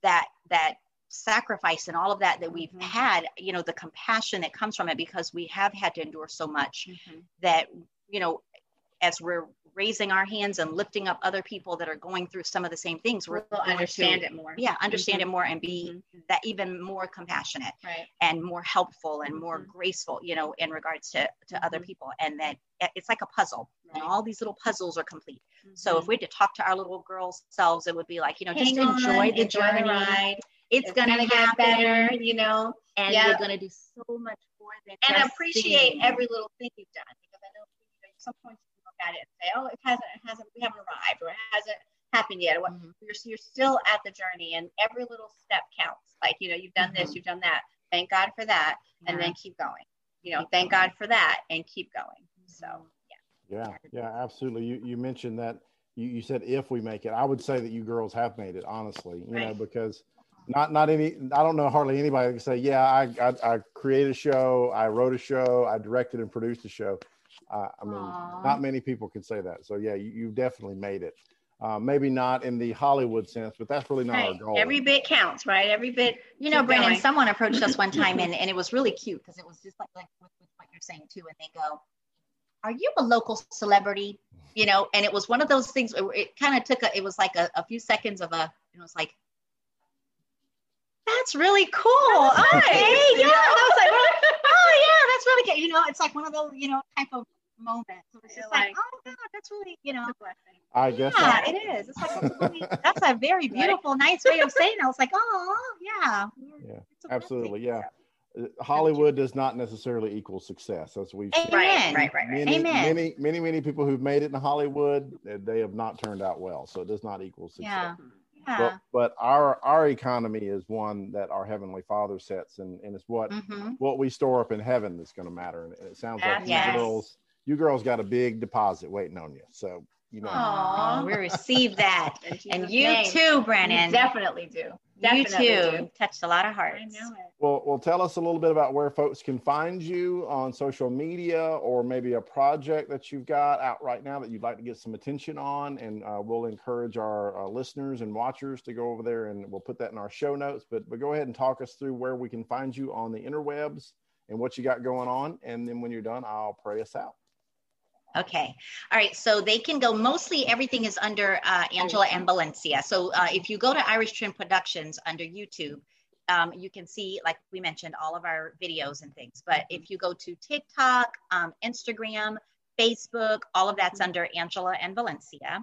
that, that sacrifice and all of that that we've mm-hmm. had you know the compassion that comes from it because we have had to endure so much mm-hmm. that you know, as we're raising our hands and lifting up other people that are going through some of the same things, we'll understand to, it more. Yeah, understand mm-hmm. it more and be mm-hmm. that even more compassionate right. and more helpful and mm-hmm. more graceful, you know, in regards to, to other mm-hmm. people. And that it's like a puzzle. Right. And all these little puzzles are complete. So if mm-hmm. we had to talk to our little girls selves, it would be like, you know, Hang just on, enjoy the enjoy journey. The ride. It's, it's gonna, gonna get better, you know, and yep. you're gonna do so much more than and appreciate every little thing you've done some points you look at it and say, oh, it hasn't, it hasn't, we haven't arrived or it hasn't happened yet. Or what, mm-hmm. you're, you're still at the journey and every little step counts. Like, you know, you've done mm-hmm. this, you've done that. Thank God for that. Yeah. And then keep going. You know, keep thank going. God for that and keep going. So, yeah. Yeah. Yeah, absolutely. You, you mentioned that you, you said if we make it, I would say that you girls have made it, honestly, you right. know, because not not any i don't know hardly anybody that can say yeah I, I, I created a show i wrote a show i directed and produced a show I mean, Aww. not many people can say that. So yeah, you, you definitely made it. Uh, maybe not in the Hollywood sense, but that's really not right. our goal. Every bit counts, right? Every bit. You know, Brandon, going. someone approached us one time and, and it was really cute because it was just like, like with, with what you're saying too. And they go, Are you a local celebrity? You know, and it was one of those things, it, it kind of took a, it was like a, a few seconds of a, it was like, that's really cool. Okay. yeah. I was like, oh yeah, that's really good. You know, it's like one of those, you know, type of moment. So it's just like, like, oh God, that's really, you know, I guess yeah, it is. It's like really, that's a very beautiful, nice way of saying. It. I was like, oh yeah, yeah, absolutely, yeah. Uh, Hollywood does not necessarily equal success, as we've seen. Right, right, right, Many, Amen. Many, many, many people who've made it in Hollywood, they have not turned out well. So it does not equal success. Yeah. Yeah. But, but our our economy is one that our heavenly Father sets, and, and it's what mm-hmm. what we store up in heaven that's going to matter. And it sounds like yes. you girls you girls got a big deposit waiting on you. So you know, Aww, we receive that, and you name. too, Brandon. You definitely do. Definitely you too do. touched a lot of hearts. I know it. Well, well, tell us a little bit about where folks can find you on social media, or maybe a project that you've got out right now that you'd like to get some attention on, and uh, we'll encourage our uh, listeners and watchers to go over there, and we'll put that in our show notes. But but go ahead and talk us through where we can find you on the interwebs and what you got going on, and then when you're done, I'll pray us out. Okay. All right. So they can go, mostly everything is under uh, Angela and Valencia. So uh, if you go to Irish Twin Productions under YouTube, um, you can see, like we mentioned, all of our videos and things. But if you go to TikTok, um, Instagram, Facebook, all of that's under Angela and Valencia.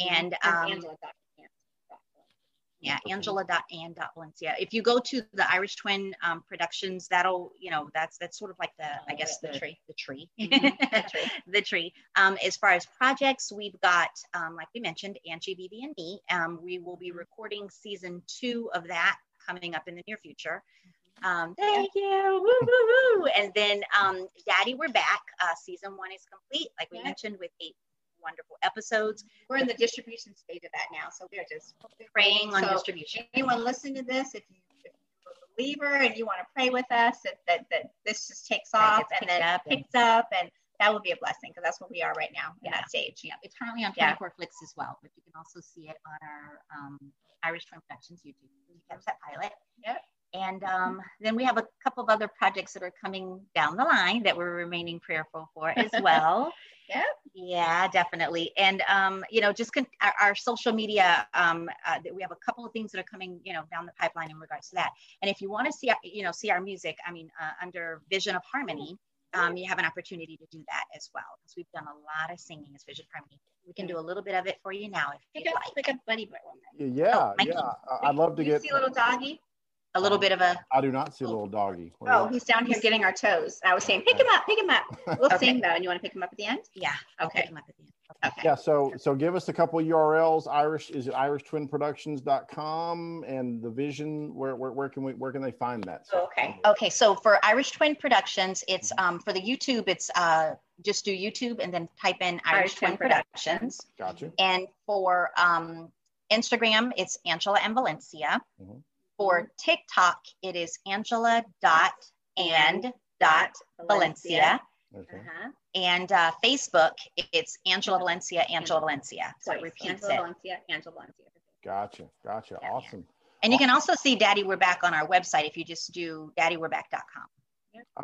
And um, Yeah, Angela.and.valencia. If you go to the Irish Twin um, Productions, that'll, you know, that's that's sort of like the, I guess the the, tree. the tree, Mhm, the tree. the tree. Um, as far as projects, we've got, um, like we mentioned, Angie, Vivi, and me. Um, we will be recording season two of that coming up in the near future. Um, thank you. Woo, woo, woo. And then um, Daddy, we're back. Uh, season one is complete, like we Yeah. mentioned, with eight wonderful episodes. We're in the distribution stage of that now, so we're just Praying on So distribution. anyone listening to this, if you if you're a believer and you want to pray with us, that that, that this just takes That off and then up and- picks up, and that would be a blessing because that's what we are right now in Yeah. that stage. Yeah, it's currently on Yeah. 24 Flicks as well, but you can also see it on our um, Irish Twin Productions YouTube. You catch that pilot. Yep. And um, then we have a couple of other projects that are coming down the line that we're remaining prayerful for as well. Yep. Yeah, definitely. And um, you know, just con- our, our social media. Um, uh, we have a couple of things that are coming, you know, down the pipeline in regards to that. And if you want to see, you know, see our music, I mean, uh, under Vision of Harmony, um, you have an opportunity to do that as well because we've done a lot of singing as Vision of Harmony. We can do a little bit of it for you now if Pick you up, like. pick up Buddy Boy one. Yeah, Oh, yeah. I- I'd love to You get. see a little doggy? A little bit of a. I do not see a little doggy. Where Oh, he's down here getting our toes. I was saying, pick him up, pick him up. We'll Okay. sing though, and you want to pick him up at the end? Yeah. I'll Okay. pick him up at the end. Okay. Yeah, so so give us a couple URLs. Irish is it irishtwinproductions.com and the vision. Where where, where can we where can they find that? Oh, okay. Okay, so for Irish Twin Productions, it's um for the YouTube, it's uh just do YouTube and then type in Irish, Irish Twin, Twin Productions. Gotcha. And for um Instagram, it's Angela and Valencia. Mhm. For TikTok, it is Angela dot and dot Valencia. Okay. Uh-huh. And uh, Facebook, it's Angela Valencia, Angela Valencia. So it Twice. repeats Angela it. Valencia, Angela Valencia. Gotcha. Gotcha. Yeah. Awesome. And you can also see Daddy We're Back on our website if you just do daddywe'reback.com.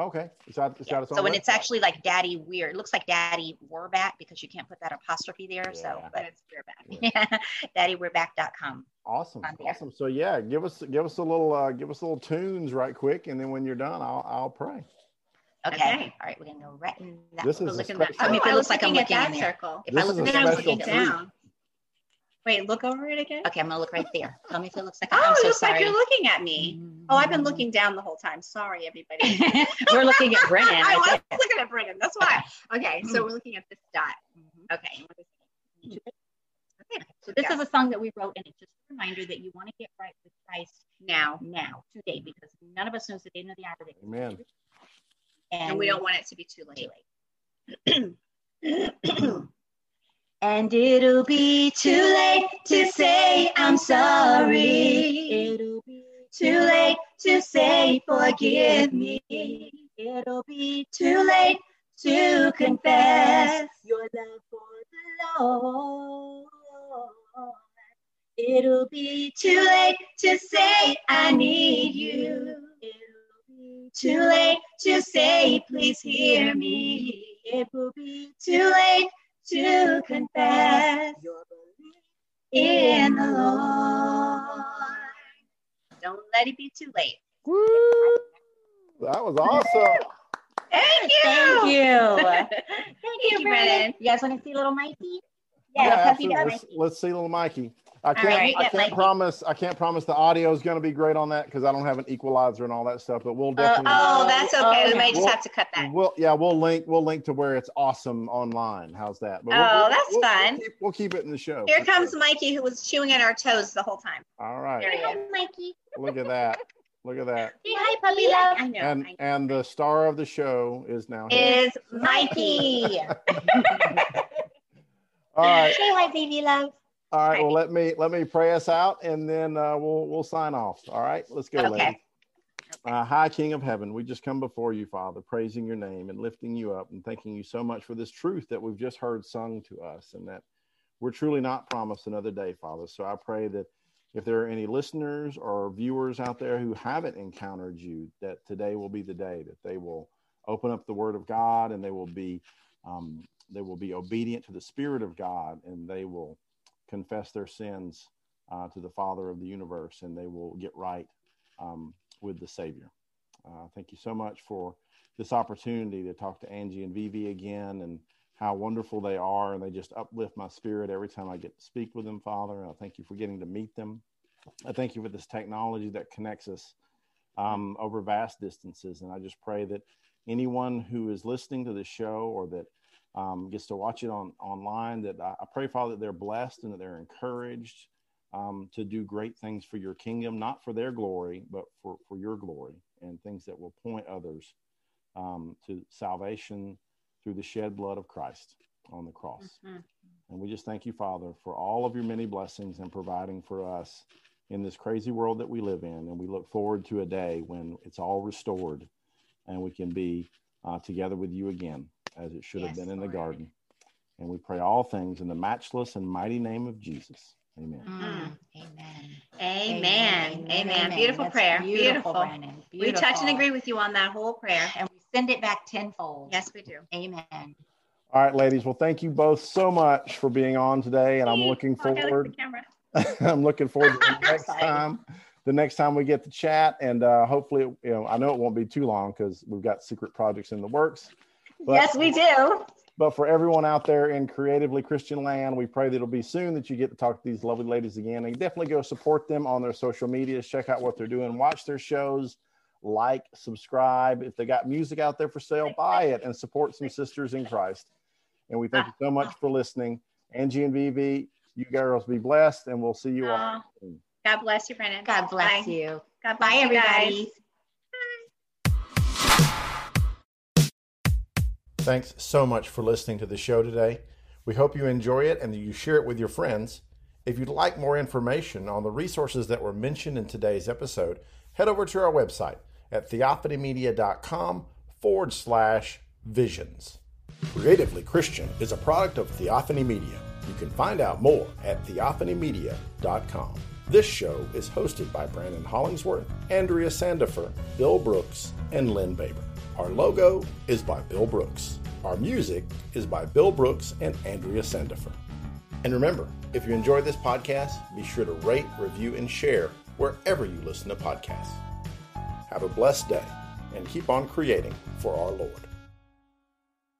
Okay. It's got, it's got its So when it's actually like Daddy We're, it looks like Daddy We're Back because you can't put that apostrophe there. So, Yeah. But but it's we're back. Yeah. daddywe'reback.com. Awesome. on there. Awesome. So yeah, give us give us a little uh, give us a little tunes right quick, and then when you're done, I'll I'll pray. Okay. Okay. All right. We're going to go right in that. This is a Look that. special- I mean, if it I looks was like I'm looking at looking in that circle. If This I is look a at Then I was special looking treat. down. Wait, look over it again. Okay, I'm gonna look right there. Tell me if it looks like Oh, I'm it so looks like you're looking at me. Oh, I've been looking down the whole time. Sorry, everybody. We're looking at Brandon. I right was there. looking at Brandon. That's why. Okay, so mm-hmm. we're looking at this dot. Mm-hmm. Okay. and what is? Okay, So this Yeah. is a song that we wrote, and it's just a reminder that you want to get right with Christ now, now, today, because none of us knows the day nor the hour that Amen. and, and we don't want it to be too late. and it'll be too late to say I'm sorry. It'll be too late to say forgive me. It'll be too late to confess your love for the Lord. It'll be too late to say I need you. It'll be too late to say please hear me. It will be too late to confess your belief in the Lord. Don't let it be too late. Woo! That was awesome. Thank you. Thank you. Thank you, Brandon. You guys want to see little Mikey? Yeah, puppy absolutely. dog. let's, let's see little Mikey. I can't. right, I yeah, can't Mikey. promise. I can't promise the audio is going to be great on that because I don't have an equalizer and all that stuff. But we'll uh, oh, definitely. Oh, that's okay. we may just Well- have to cut that. We'll yeah, we'll link we'll link to where it's awesome online. How's that? But Oh, that's we'll, fun. We'll keep, we'll keep it in the show. Here comes sure. Mikey, who was chewing at our toes the whole time. All right. There he is. Mikey. Look at that. Look at that. Say hi, puppy love. I know. And I know. and the star of the show is now here. is Mikey. All right. Say hi, baby love. All right. Well, let me let me pray us out, and then uh, we'll we'll sign off. All right. Let's go, Okay. ladies. Uh, hi, King of Heaven. We just come before you, Father, praising your name and lifting you up and thanking you so much for this truth that we've just heard sung to us, and that we're truly not promised another day, Father. So I pray that if there are any listeners or viewers out there who haven't encountered you, that today will be the day that they will open up the Word of God and they will be um, they will be obedient to the Spirit of God and they will confess their sins uh, to the Father of the universe and they will get right um, with the Savior. Uh, thank you so much for this opportunity to talk to Angie and Vivi again and how wonderful they are. And they just uplift my spirit every time I get to speak with them, Father. And I thank you for getting to meet them. I thank you for this technology that connects us um, over vast distances. And I just pray that anyone who is listening to the show or that um, gets to watch it on online, that I, I, pray, Father, that they're blessed and that they're encouraged um, to do great things for your kingdom, not for their glory, but for, for your glory and things that will point others um, to salvation through the shed blood of Christ on the cross. Mm-hmm. And we just thank you, Father, for all of your many blessings and providing for us in this crazy world that we live in. And we look forward to a day when it's all restored and we can be uh, together with you again as it should yes, have been in Lord. the garden. And we pray all things in the matchless and mighty name of Jesus. Amen. Mm. Amen. Amen. Amen. Amen. Beautiful That's prayer. Beautiful. Beautiful. beautiful. We touch and agree with you on that whole prayer. And we send it back tenfold. Yes, we do. Amen. All right, ladies. Well, thank you both so much for being on today. And I'm looking forward. I'm looking forward to the next time. The next time we get to chat, and uh, hopefully, you know, I know it won't be too long because we've got secret projects in the works. But, yes, we do. But for everyone out there in creatively Christian land, we pray that it'll be soon that you get to talk to these lovely ladies again. And definitely go support them on their social medias. Check out what they're doing. Watch their shows. Like, subscribe. If they got music out there for sale, buy it and support some sisters in Christ. And we thank you so much for listening. Angie and Vivi, you girls be blessed, and we'll see you all. Uh, soon. God bless you, Brandon. God bless Bye. you. God bless Bye, everybody. Thanks so much for listening to the show today. We hope you enjoy it and that you share it with your friends. If you'd like more information on the resources that were mentioned in today's episode, head over to our website at theophanymedia.com forward slash visions. Creatively Christian is a product of Theophany Media. You can find out more at theophanymedia.com. This show is hosted by Brandon Hollingsworth, Andrea Sandifer, Bill Brooks, and Lynn Baber. Our logo is by Bill Brooks. Our music is by Bill Brooks and Andrea Sandifer. And remember, if you enjoyed this podcast, be sure to rate, review, and share wherever you listen to podcasts. Have a blessed day and keep on creating for our Lord.